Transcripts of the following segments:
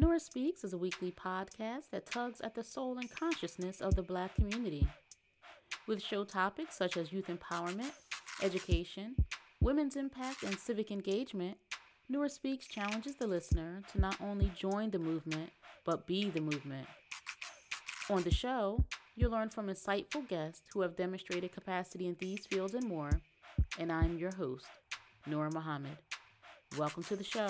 Nora Speaks is a weekly podcast that tugs at the soul and consciousness of the black community. With show topics such as youth empowerment, education, women's impact, and civic engagement, Nora Speaks challenges the listener to not only join the movement, but be the movement. On the show, you'll learn from insightful guests who have demonstrated capacity in these fields and more, and I'm your host, Nora Muhammad. Welcome to the show.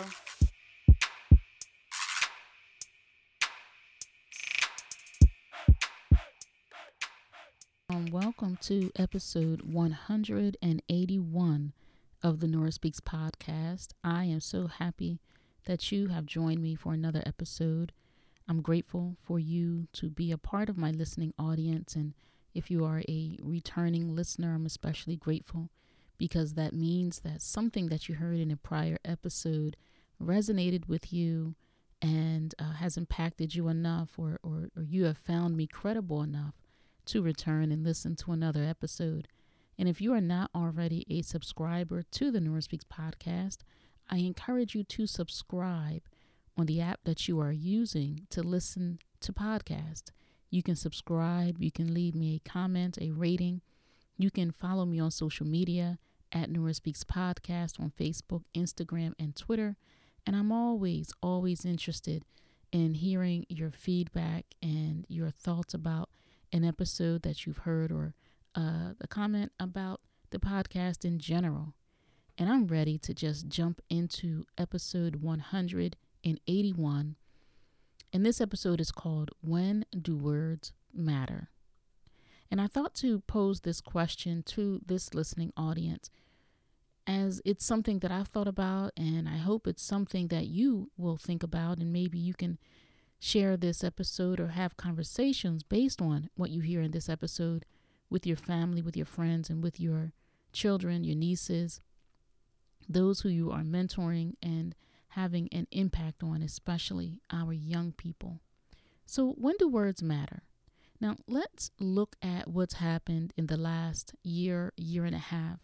Um, welcome to episode 181 of the Nora Speaks podcast. I am so happy that you have joined me for another episode. I'm grateful for you to be a part of my listening audience. And if you are a returning listener, I'm especially grateful because that means that something that you heard in a prior episode resonated with you and uh, has impacted you enough, or, or, or you have found me credible enough to return and listen to another episode. And if you are not already a subscriber to the Nora Speaks podcast, I encourage you to subscribe on the app that you are using to listen to podcasts. You can subscribe, you can leave me a comment, a rating. You can follow me on social media at Nora Speaks Podcast on Facebook, Instagram, and Twitter. And I'm always, always interested in hearing your feedback and your thoughts about an episode that you've heard or uh, a comment about the podcast in general. And I'm ready to just jump into episode 181. And this episode is called When Do Words Matter? And I thought to pose this question to this listening audience as it's something that I've thought about, and I hope it's something that you will think about, and maybe you can share this episode or have conversations based on what you hear in this episode with your family, with your friends, and with your children, your nieces, those who you are mentoring and having an impact on, especially our young people. So, when do words matter? Now, let's look at what's happened in the last year, year and a half,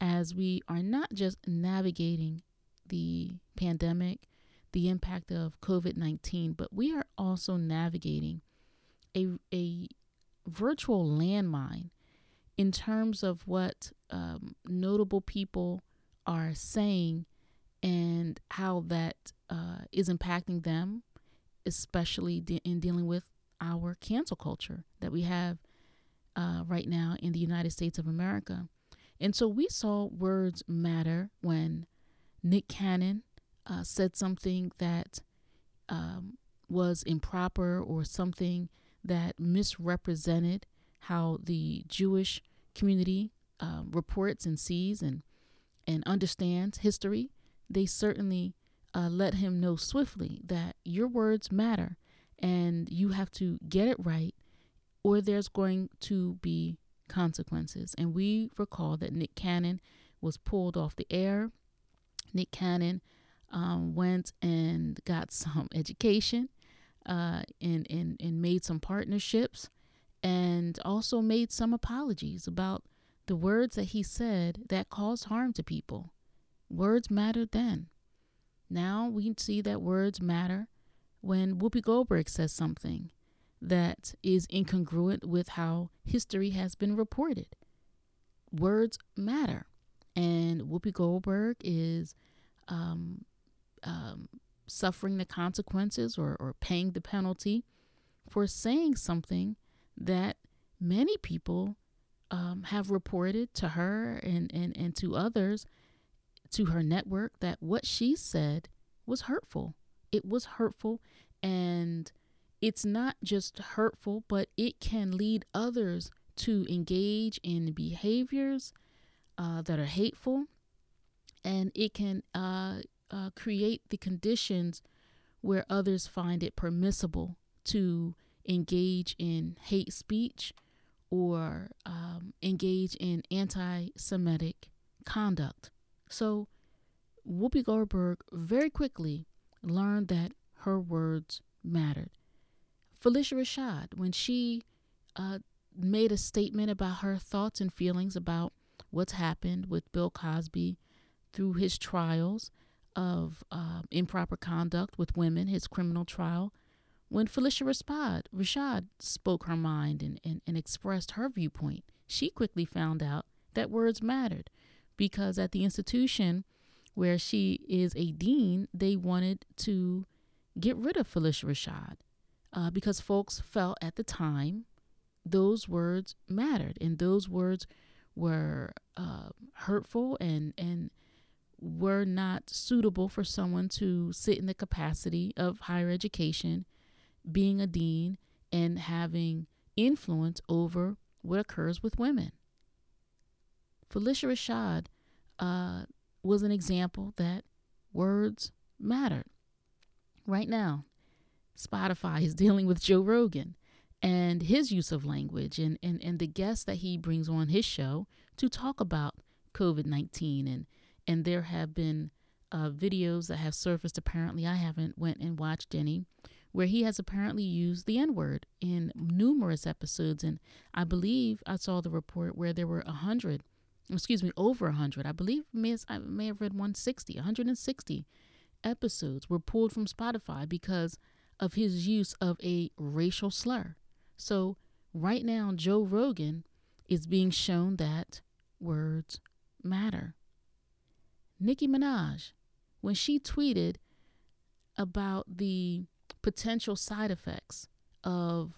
as we are not just navigating the pandemic, the impact of COVID 19, but we are also navigating a, a virtual landmine in terms of what um, notable people are saying and how that uh, is impacting them, especially de- in dealing with our cancel culture that we have uh, right now in the United States of America. And so we saw words matter when Nick Cannon uh, said something that um, was improper or something that misrepresented how the Jewish community uh, reports and sees and and understands history, they certainly uh, let him know swiftly that your words matter and you have to get it right or there's going to be consequences. And we recall that Nick Cannon was pulled off the air. Nick Cannon um, went and got some education uh, and, and, and made some partnerships and also made some apologies about the words that he said that caused harm to people. Words mattered then. Now we see that words matter when Whoopi Goldberg says something that is incongruent with how history has been reported. Words matter. And Whoopi Goldberg is um, um, suffering the consequences or, or paying the penalty for saying something that many people um, have reported to her and, and, and to others to her network that what she said was hurtful. It was hurtful and it's not just hurtful, but it can lead others to engage in behaviors uh, that are hateful and it can uh, uh, create the conditions where others find it permissible to engage in hate speech or um, engage in anti Semitic conduct. So, Whoopi Goldberg very quickly learned that her words mattered. Phylicia Rashad, when she uh, made a statement about her thoughts and feelings about what's happened with Bill Cosby through his trials, of uh, improper conduct with women, his criminal trial, when Phylicia Rashad, Rashad spoke her mind and, and, and expressed her viewpoint, she quickly found out that words mattered because at the institution where she is a dean, they wanted to get rid of Phylicia Rashad uh, because folks felt at the time those words mattered and those words were uh, hurtful and and were not suitable for someone to sit in the capacity of higher education, being a dean, and having influence over what occurs with women. Phylicia Rashad uh, was an example that words mattered. Right now, Spotify is dealing with Joe Rogan and his use of language and, and, and the guests that he brings on his show to talk about COVID 19 and and there have been uh, videos that have surfaced. Apparently, I haven't went and watched any, where he has apparently used the N word in numerous episodes, and I believe I saw the report where there were a hundred, excuse me, over a hundred. I believe may, I may have read 160, 160 episodes were pulled from Spotify because of his use of a racial slur. So right now, Joe Rogan is being shown that words matter. Nicki Minaj, when she tweeted about the potential side effects of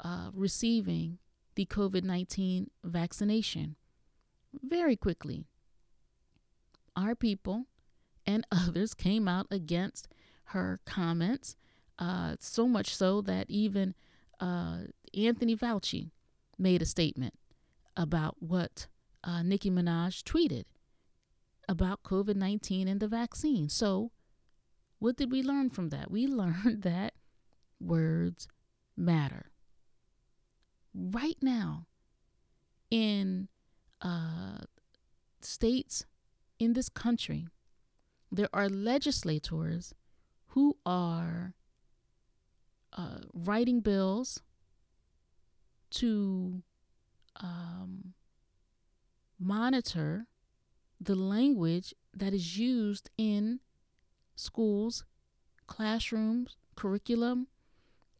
uh, receiving the COVID 19 vaccination, very quickly, our people and others came out against her comments, uh, so much so that even uh, Anthony Fauci made a statement about what uh, Nicki Minaj tweeted about COVID 19 and the vaccine. So, what did we learn from that? We learned that words matter. Right now, in uh, states in this country, there are legislators who are uh, writing bills to um, monitor the language that is used in schools, classrooms, curriculum,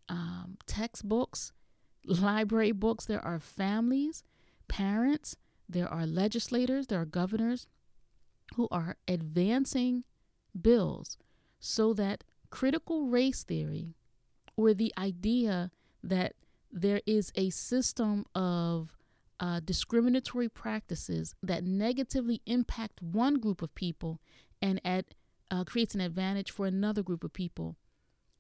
um, textbooks, library books. There are families, parents, there are legislators, there are governors who are advancing bills so that critical race theory or the idea that there is a system of uh, discriminatory practices that negatively impact one group of people and at, uh, creates an advantage for another group of people.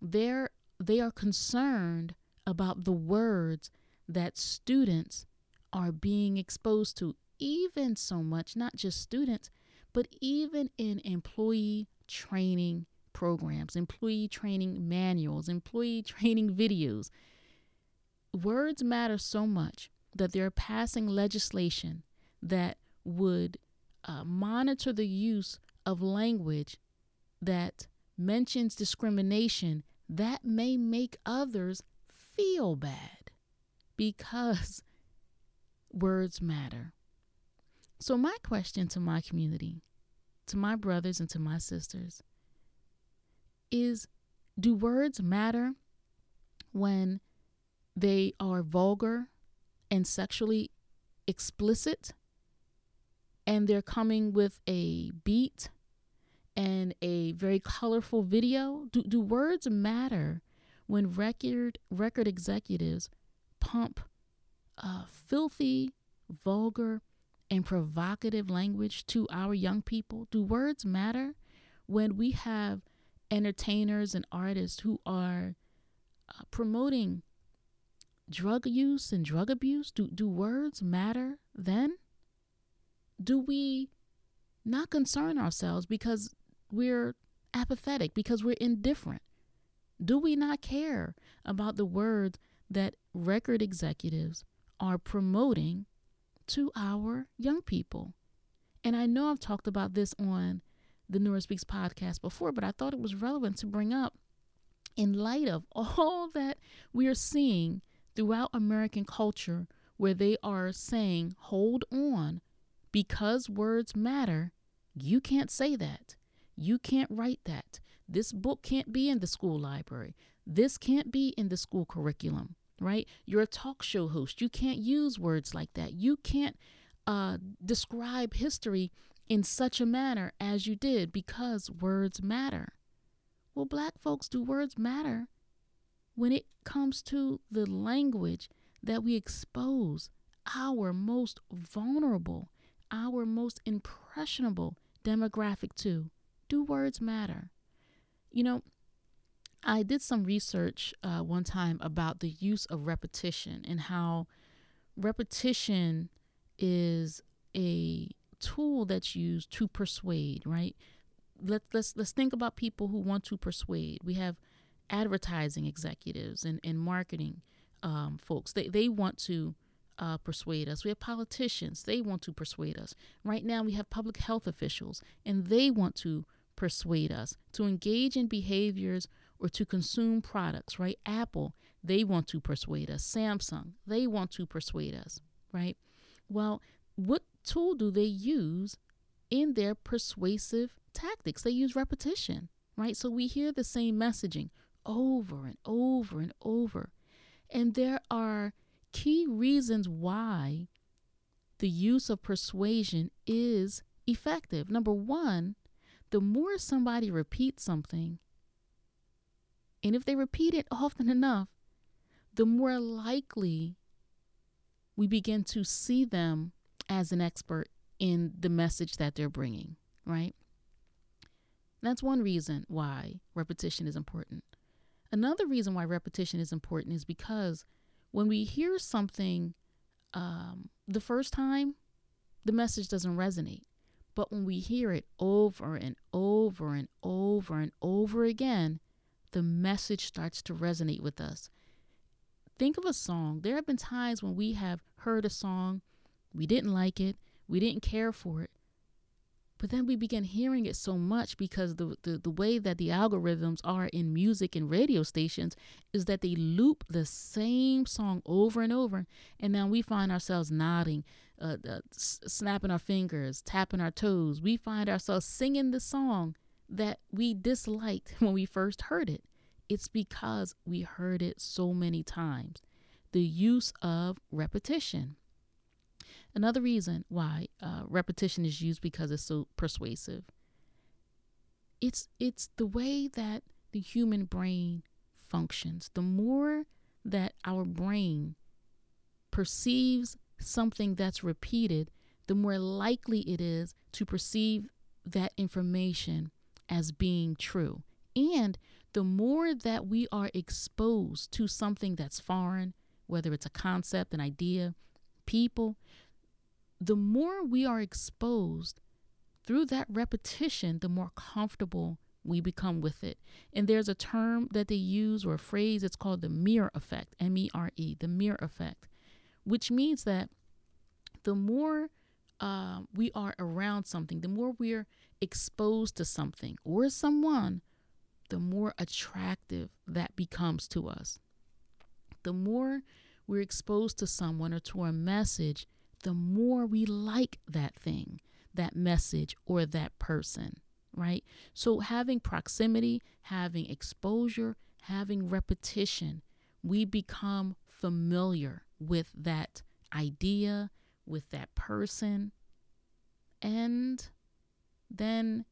They're, they are concerned about the words that students are being exposed to, even so much, not just students, but even in employee training programs, employee training manuals, employee training videos. Words matter so much that they're passing legislation that would uh, monitor the use of language that mentions discrimination that may make others feel bad because words matter. So, my question to my community, to my brothers and to my sisters, is do words matter when they are vulgar and sexually explicit and they're coming with a beat and a very colorful video. Do, do words matter when record record executives pump uh, filthy vulgar and provocative language to our young people? Do words matter when we have entertainers and artists who are uh, promoting drug use and drug abuse? Do, do words matter then? Do we not concern ourselves because we're apathetic, because we're indifferent? Do we not care about the words that record executives are promoting to our young people? And I know I've talked about this on the Nora Speaks podcast before, but I thought it was relevant to bring up in light of all that we are seeing throughout American culture where they are saying, hold on, because words matter, you can't say that. You can't write that. This book can't be in the school library. This can't be in the school curriculum, right? You're a talk show host. You can't use words like that. You can't uh, describe history in such a manner as you did because words matter. Well, black folks, do words matter when it comes to the language that we expose our most vulnerable, our most impressionable demographic to? Do words matter? You know, I did some research uh, one time about the use of repetition and how repetition is a tool that's used to persuade, right? Let, let's let's think about people who want to persuade. We have advertising executives and, and marketing um, folks. They, they want to uh, persuade us. We have politicians. They want to persuade us. Right now, we have public health officials, and they want to persuade us to engage in behaviors or to consume products, right? Apple, they want to persuade us. Samsung, they want to persuade us, right? Well, what tool do they use in their persuasive tactics? They use repetition, right? So we hear the same messaging over and over and over. And there are key reasons why the use of persuasion is effective. Number one, the more somebody repeats something, and if they repeat it often enough, the more likely we begin to see them as an expert in the message that they're bringing, right? That's one reason why repetition is important. Another reason why repetition is important is because when we hear something um, the first time, the message doesn't resonate. But when we hear it over and over and over and over again, the message starts to resonate with us. Think of a song. There have been times when we have heard a song, we didn't like it, we didn't care for it, but then we began hearing it so much because the, the, the way that the algorithms are in music and radio stations is that they loop the same song over and over. And now we find ourselves nodding, uh, uh, snapping our fingers, tapping our toes. We find ourselves singing the song that we disliked when we first heard it. It's because we heard it so many times. The use of repetition. Another reason why uh, repetition is used because it's so persuasive. It's it's the way that the human brain functions. The more that our brain perceives something that's repeated, the more likely it is to perceive that information as being true. And the more that we are exposed to something that's foreign, whether it's a concept, an idea, people, the more we are exposed through that repetition, the more comfortable we become with it. And there's a term that they use or a phrase, it's called the mere effect, M E R E, the mere effect, which means that the more uh, we are around something, the more we're exposed to something or someone, the more attractive that becomes to us. The more we're exposed to someone or to a message, the more we like that thing, that message, or that person, right? So, having proximity, having exposure, having repetition, we become familiar with that idea, with that person, and then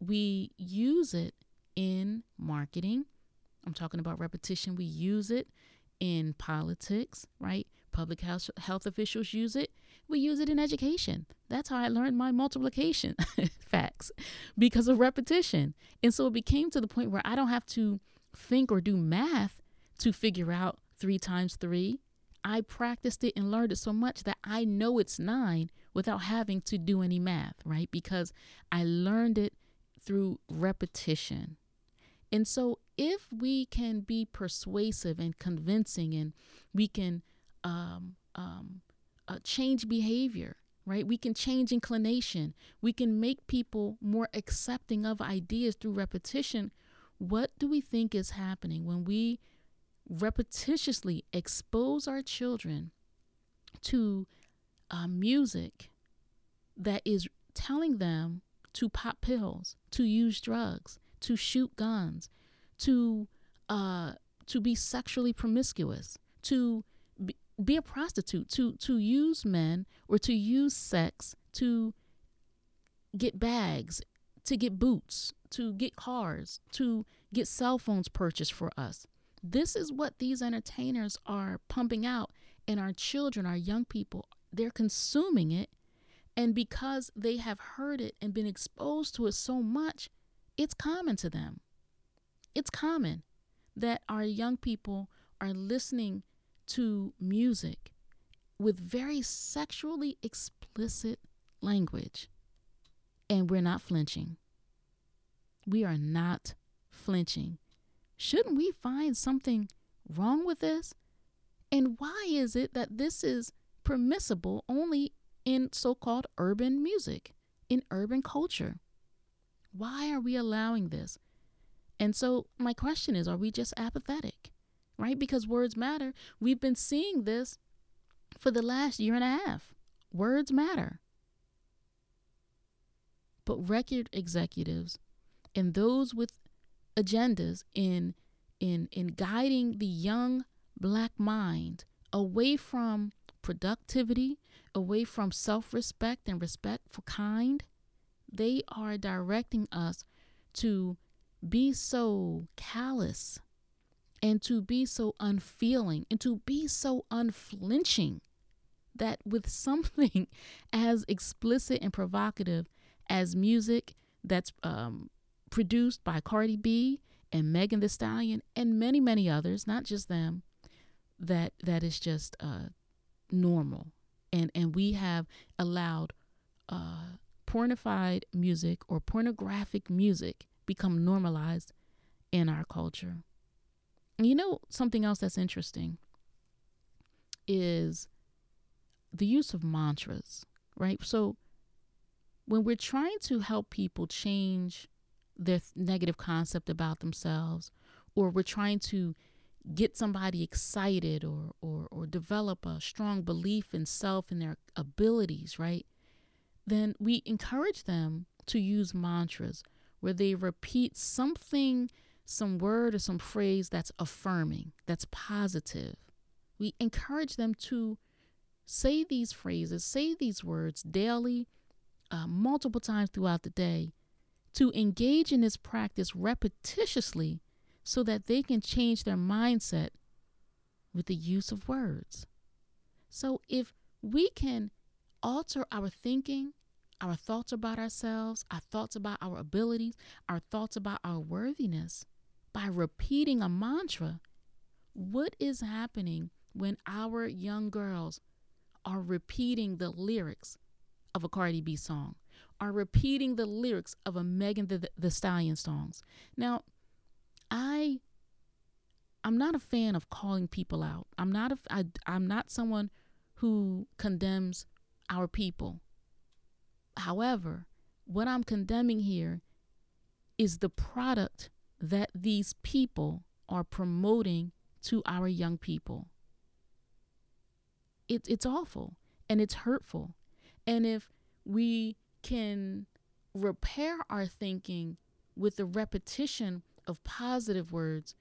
we use it in marketing. I'm talking about repetition. We use it in politics, right? Public health, health officials use it. We use it in education. That's how I learned my multiplication facts because of repetition. And so it became to the point where I don't have to think or do math to figure out three times three. I practiced it and learned it so much that I know it's nine without having to do any math, right? Because I learned it through repetition. And so, if we can be persuasive and convincing and we can um, um, uh, change behavior, right? We can change inclination. We can make people more accepting of ideas through repetition. What do we think is happening when we repetitiously expose our children to uh, music that is telling them to pop pills, to use drugs, to shoot guns, to uh, to be sexually promiscuous, to be a prostitute, to to use men or to use sex to get bags, to get boots, to get cars, to get cell phones purchased for us. This is what these entertainers are pumping out, and our children, our young people, they're consuming it. And because they have heard it and been exposed to it so much, it's common to them. It's common that our young people are listening to music with very sexually explicit language, and we're not flinching. We are not flinching. Shouldn't we find something wrong with this? And why is it that this is permissible only in so called urban music, in urban culture? Why are we allowing this? And so, my question is are we just apathetic? Right? Because words matter. We've been seeing this for the last year and a half. Words matter. But record executives and those with agendas in in in guiding the young black mind away from productivity, away from self-respect and respect for kind, they are directing us to be so callous and to be so unfeeling and to be so unflinching that with something as explicit and provocative as music that's um, produced by Cardi B and Megan Thee Stallion and many many others, not just them, that that is just uh, normal, and and we have allowed uh, pornified music or pornographic music become normalized in our culture. You know something else that's interesting is the use of mantras, right? So when we're trying to help people change their negative concept about themselves, or we're trying to get somebody excited or, or, or develop a strong belief in self and their abilities, right? Then we encourage them to use mantras where they repeat something, some word or some phrase that's affirming, that's positive. We encourage them to say these phrases, say these words daily, uh, multiple times throughout the day, to engage in this practice repetitiously so that they can change their mindset with the use of words. So if we can alter our thinking, our thoughts about ourselves, our thoughts about our abilities, our thoughts about our worthiness by repeating a mantra, what is happening when our young girls are repeating the lyrics of a Cardi B song? are repeating the lyrics of a Megan the, the Stallion songs. Now, I I'm not a fan of calling people out. I'm not a I, I'm not someone who condemns our people. However, what I'm condemning here is the product that these people are promoting to our young people. It, it's awful and it's hurtful. And if we can repair our thinking with the repetition of positive words,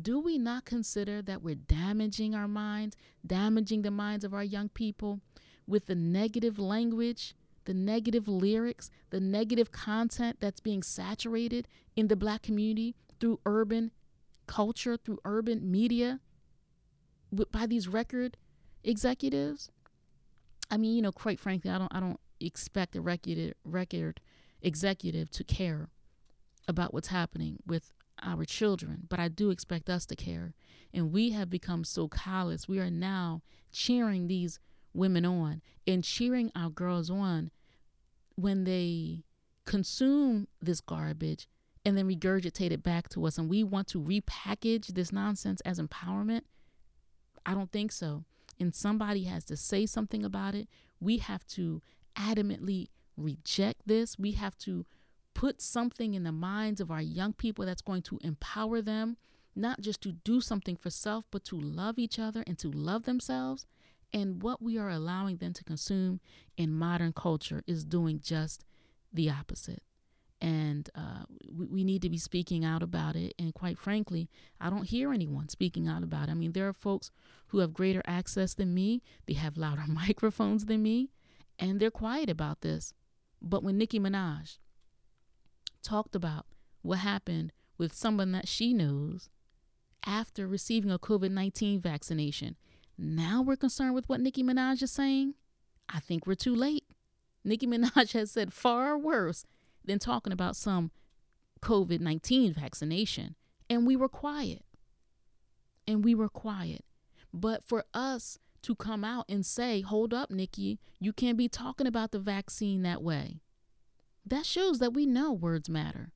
do we not consider that we're damaging our minds, damaging the minds of our young people with the negative language, the negative lyrics, the negative content that's being saturated in the black community through urban culture, through urban media, by these record executives? I mean, you know, quite frankly, I don't I don't expect a record record executive to care about what's happening with our children, but I do expect us to care. And we have become so callous. We are now cheering these women on and cheering our girls on when they consume this garbage and then regurgitate it back to us. And we want to repackage this nonsense as empowerment. I don't think so. And somebody has to say something about it. We have to adamantly reject this. We have to put something in the minds of our young people that's going to empower them, not just to do something for self, but to love each other and to love themselves. And what we are allowing them to consume in modern culture is doing just the opposite. And uh, we, we need to be speaking out about it. And quite frankly, I don't hear anyone speaking out about it. I mean, there are folks who have greater access than me, they have louder microphones than me, and they're quiet about this. But when Nicki Minaj talked about what happened with someone that she knows after receiving a COVID 19 vaccination, now we're concerned with what Nicki Minaj is saying. I think we're too late. Nicki Minaj has said far worse than talking about some COVID 19 vaccination. And we were quiet. And we were quiet. But for us to come out and say, hold up, Nicki, you can't be talking about the vaccine that way. That shows that we know words matter,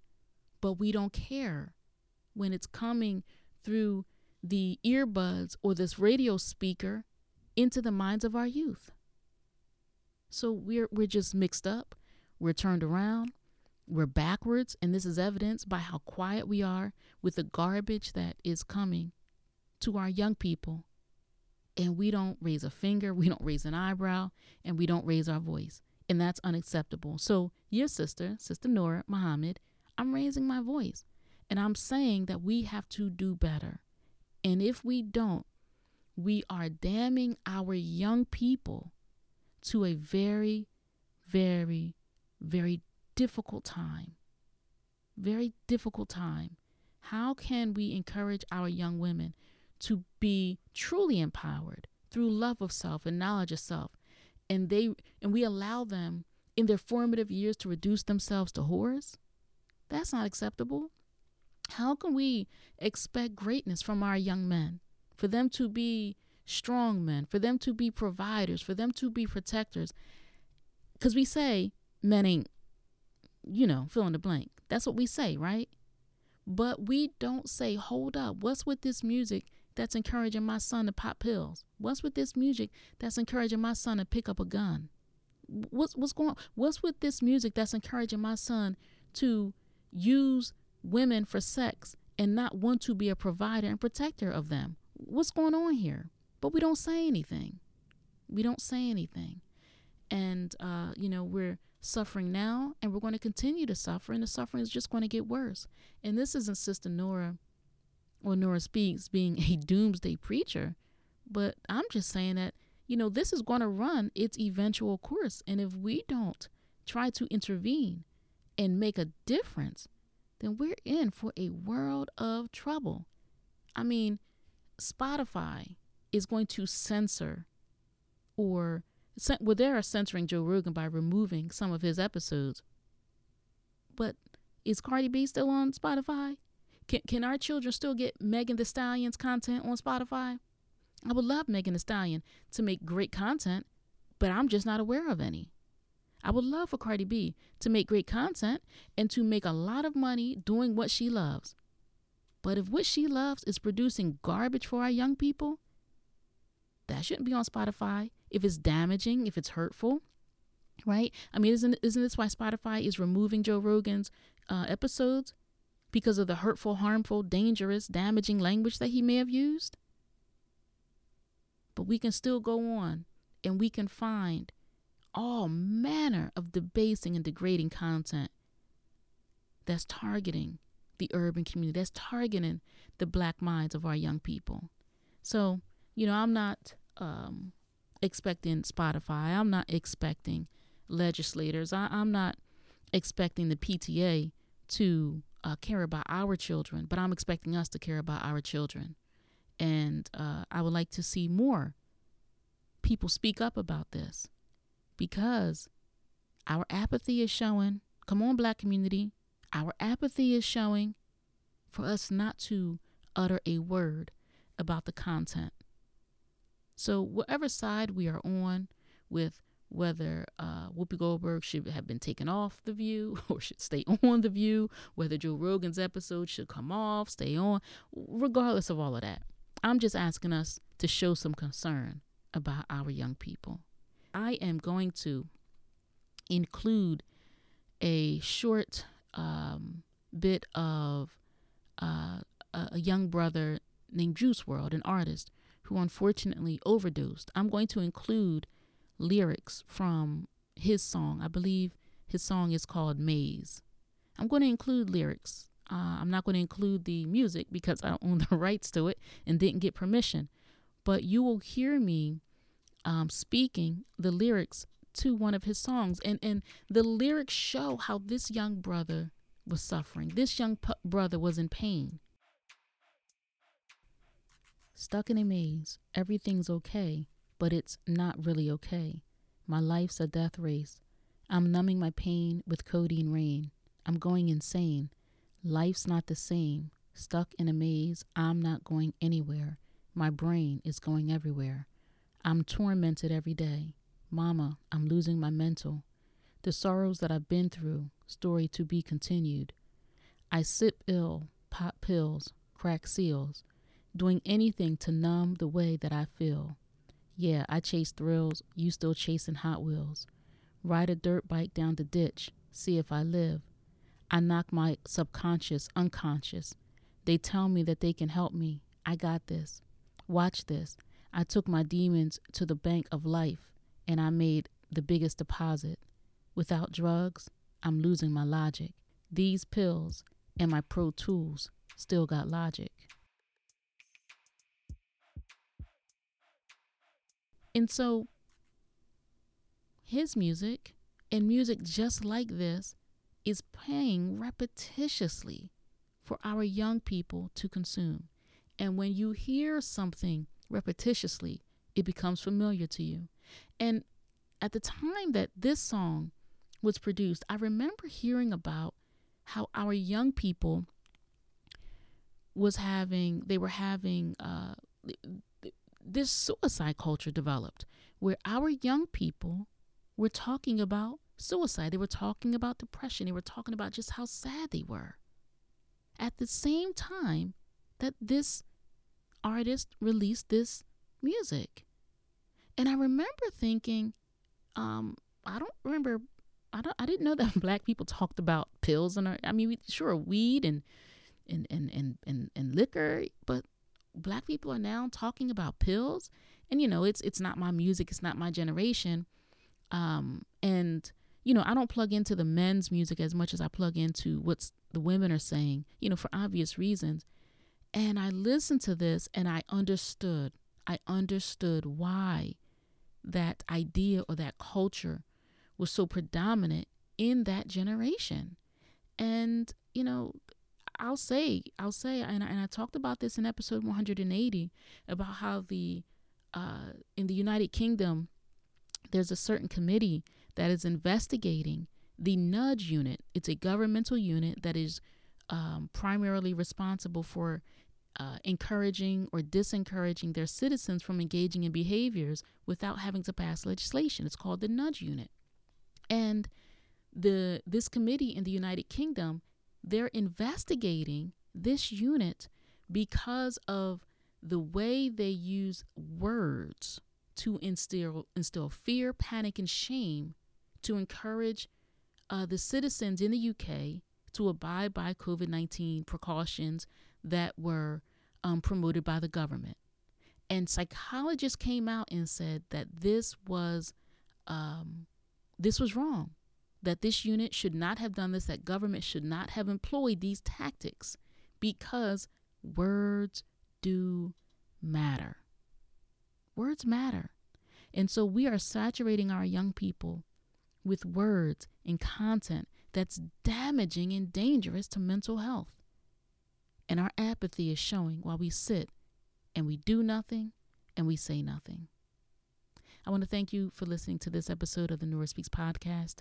but we don't care when it's coming through the earbuds or this radio speaker into the minds of our youth. So we're we're just mixed up. We're turned around. We're backwards, and this is evidenced by how quiet we are with the garbage that is coming to our young people and we don't raise a finger, we don't raise an eyebrow, and we don't raise our voice. And that's unacceptable. So, your sister, Sister Nora Muhammad, I'm raising my voice. And I'm saying that we have to do better. And if we don't, we are damning our young people to a very, very, very difficult time. Very difficult time. How can we encourage our young women to be truly empowered through love of self and knowledge of self and they and we allow them in their formative years to reduce themselves to whores that's not acceptable how can we expect greatness from our young men for them to be strong men for them to be providers for them to be protectors because we say men ain't you know fill in the blank that's what we say right but we don't say hold up what's with this music that's encouraging my son to pop pills? What's with this music that's encouraging my son to pick up a gun? What's what's going what's with this music that's encouraging my son to use women for sex and not want to be a provider and protector of them? What's going on here? But we don't say anything. We don't say anything. And uh, you know, we're suffering now and we're going to continue to suffer and the suffering is just going to get worse. And this isn't Sister Nora or Nora Speaks being a doomsday preacher, but I'm just saying that, you know, this is going to run its eventual course. And if we don't try to intervene and make a difference, then we're in for a world of trouble. I mean, Spotify is going to censor or well, they are censoring Joe Rogan by removing some of his episodes. But is Cardi B still on Spotify? Can can our children still get Megan Thee Stallion's content on Spotify? I would love Megan Thee Stallion to make great content, but I'm just not aware of any. I would love for Cardi B to make great content and to make a lot of money doing what she loves. But if what she loves is producing garbage for our young people, that shouldn't be on Spotify. If it's damaging, if it's hurtful, right? I mean, isn't isn't this why Spotify is removing Joe Rogan's uh, episodes because of the hurtful, harmful, dangerous, damaging language that he may have used. But we can still go on and we can find all manner of debasing and degrading content that's targeting the urban community, that's targeting the black minds of our young people. So, you know, I'm not um, expecting Spotify, I'm not expecting legislators, I, I'm not expecting the PTA to uh, care about our children, but I'm expecting us to care about our children. And uh, I would like to see more people speak up about this because our apathy is showing. Come on, black community. Our apathy is showing for us not to utter a word about the content. So, whatever side we are on with whether uh, Whoopi Goldberg should have been taken off The View or should stay on The View, whether Joe Rogan's episode should come off, stay on, regardless of all of that. I'm just asking us to show some concern about our young people. I am going to include a short um, bit of uh, a young brother named Juice WRLD, an artist who unfortunately overdosed. I'm going to include lyrics from his song. I believe his song is called Maze. I'm going to include lyrics. Uh, I'm not going to include the music because I don't own the rights to it and didn't get permission. But you will hear me um, speaking the lyrics to one of his songs. And, and the lyrics show how this young brother was suffering. This young brother was in pain. Stuck in a maze, everything's okay, but it's not really okay. My life's a death race. I'm numbing my pain with codeine rain. I'm going insane. Life's not the same. Stuck in a maze, I'm not going anywhere. My brain is going everywhere. I'm tormented every day. Mama, I'm losing my mental. The sorrows that I've been through, story to be continued. I sip ill, pop pills, crack seals, doing anything to numb the way that I feel. Yeah, I chase thrills, you still chasing Hot Wheels. Ride a dirt bike down the ditch, see if I live. I knock my subconscious unconscious. They tell me that they can help me. I got this. Watch this. I took my demons to the bank of life and I made the biggest deposit. Without drugs, I'm losing my logic. These pills and my Pro Tools still got logic. And so, his music and music just like this is paying repetitiously for our young people to consume. And when you hear something repetitiously, it becomes familiar to you. And at the time that this song was produced, I remember hearing about how our young people was having they were having uh, this suicide culture developed where our young people were talking about suicide. They were talking about depression. They were talking about just how sad they were. At the same time that this artist released this music and i remember thinking um, I don't remember. I don't. I didn't know that black people talked about pills and. I mean, sure, weed and and and and and, and liquor, but black people are now talking about pills. And you know, it's it's not my music. It's not my generation. Um, and you know, I don't plug into the men's music as much as I plug into what's the women are saying. You know, for obvious reasons. And I listened to this and I understood. I understood why that idea or that culture was so predominant in that generation. And, you know, I'll say, I'll say, and I, and I talked about this in episode 180 about how the, uh, in the United Kingdom, there's a certain committee that is investigating the nudge unit. It's a governmental unit that is um, primarily responsible for uh, encouraging or disencouraging their citizens from engaging in behaviors without having to pass legislation. It's called the Nudge Unit. And the this committee in the United Kingdom, they're investigating this unit because of the way they use words to instill instill fear, panic, and shame to encourage uh, the citizens in the UK to abide by COVID 19 precautions that were um, promoted by the government. And psychologists came out and said that this was um, this was wrong, that this unit should not have done this, that government should not have employed these tactics because words do matter. Words matter. And so we are saturating our young people with words and content that's damaging and dangerous to mental health. And our apathy is showing while we sit and we do nothing and we say nothing. I want to thank you for listening to this episode of the Nora Speaks podcast.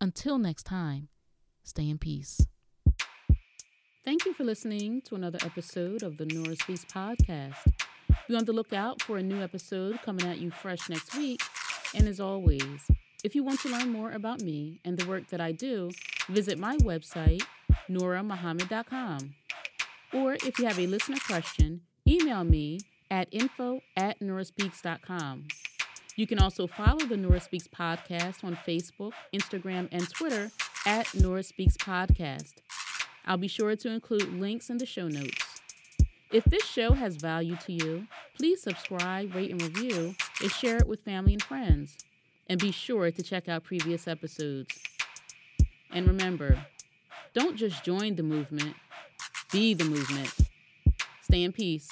Until next time, stay in peace. Thank you for listening to another episode of the Nora Speaks podcast. Be on the lookout for a new episode coming at you fresh next week. And as always, if you want to learn more about me and the work that I do, visit my website, noramuhammad.com. Or if you have a listener question, email me at info at noraspeaks.com. You can also follow the Nora Speaks podcast on Facebook, Instagram, and Twitter at Nora Speaks Podcast. I'll be sure to include links in the show notes. If this show has value to you, please subscribe, rate, and review, and share it with family and friends. And be sure to check out previous episodes. And remember, Don't just join the movement, be the movement. Stay in peace.